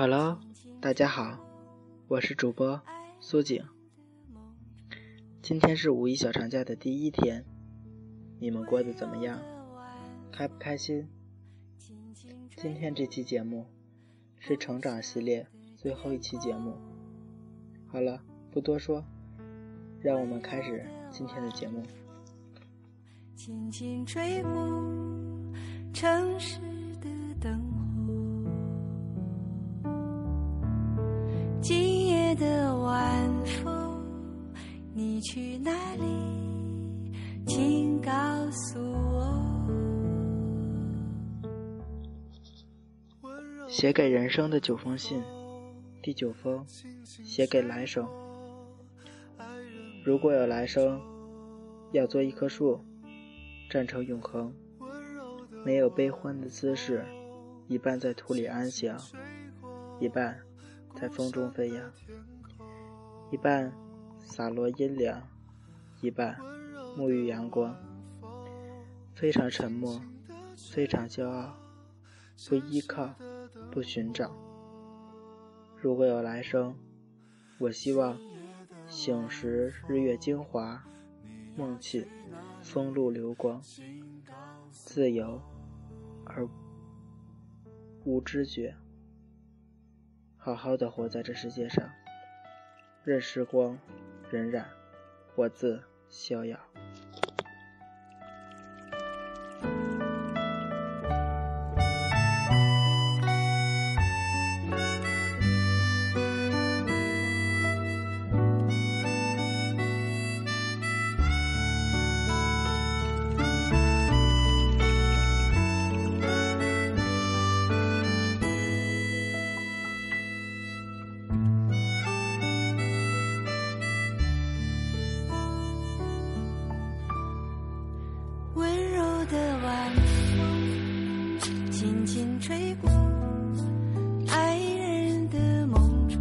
Hello，大家好，我是主播苏景。今天是五一小长假的第一天，你们过得怎么样？开不开心？今天这期节目是成长系列最后一期节目。好了，不多说，让我们开始今天的节目。轻轻吹过城市今夜的晚风，你去哪里？请告诉我。写给人生的九封信，第九封，写给来生。如果有来生，要做一棵树。站成永恒，没有悲欢的姿势，一半在土里安详，一半在风中飞扬，一半洒落阴凉，一半沐浴阳光。非常沉默，非常骄傲，不依靠，不寻找。如果有来生，我希望醒时日月精华，梦起。风露流光，自由而无知觉，好好的活在这世界上，任时光荏苒，我自逍遥。飞过爱人的梦中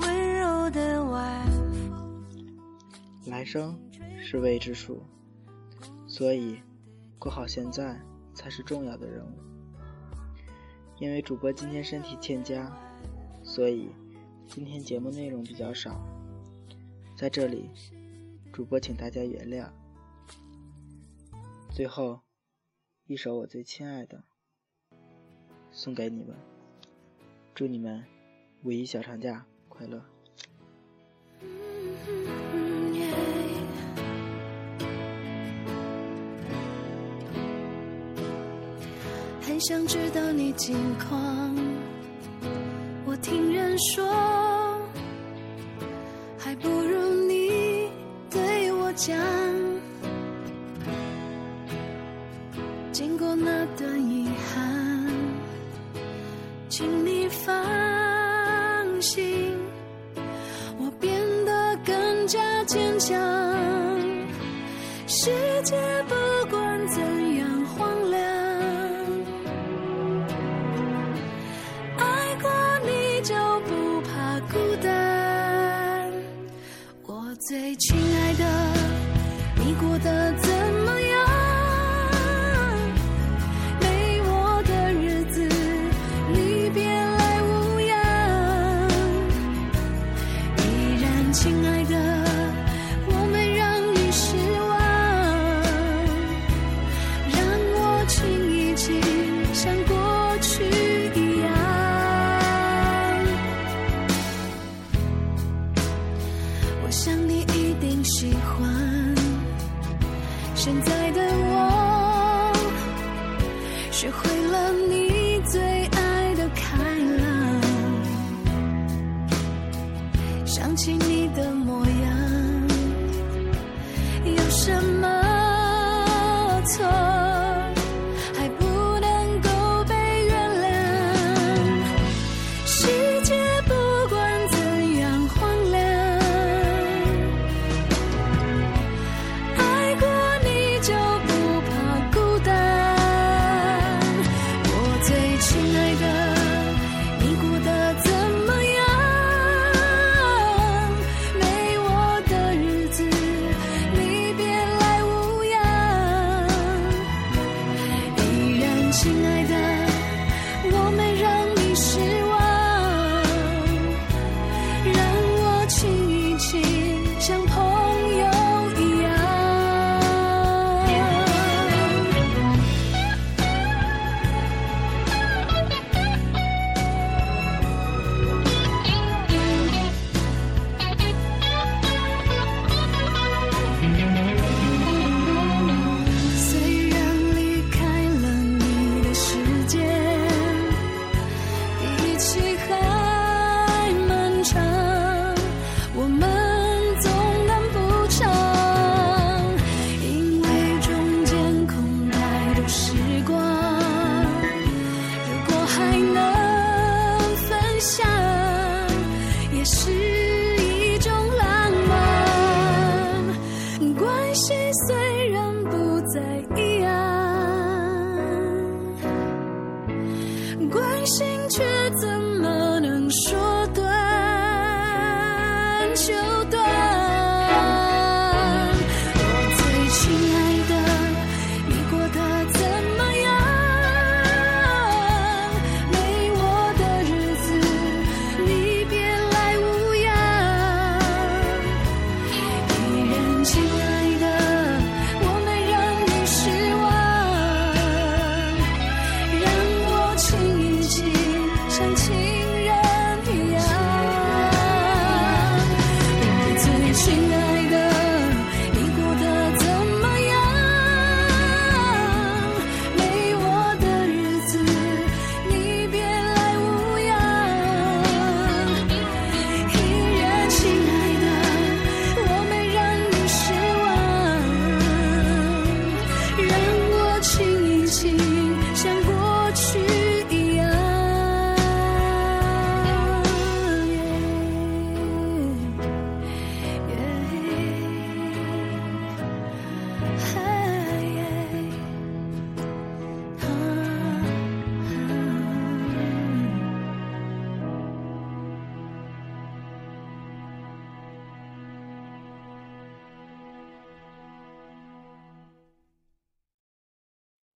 温柔的晚来生是未知数，所以过好现在才是重要的任务。因为主播今天身体欠佳，所以今天节目内容比较少，在这里，主播请大家原谅。最后一首我最亲爱的送给你们，祝你们五一小长假快乐。很想知道你近况，我听人说，还不如你对我讲。段遗憾，请你放心，我变得更加坚强。世界不管怎样荒凉。爱过你就不怕孤单。我最亲爱的，你过得想起你的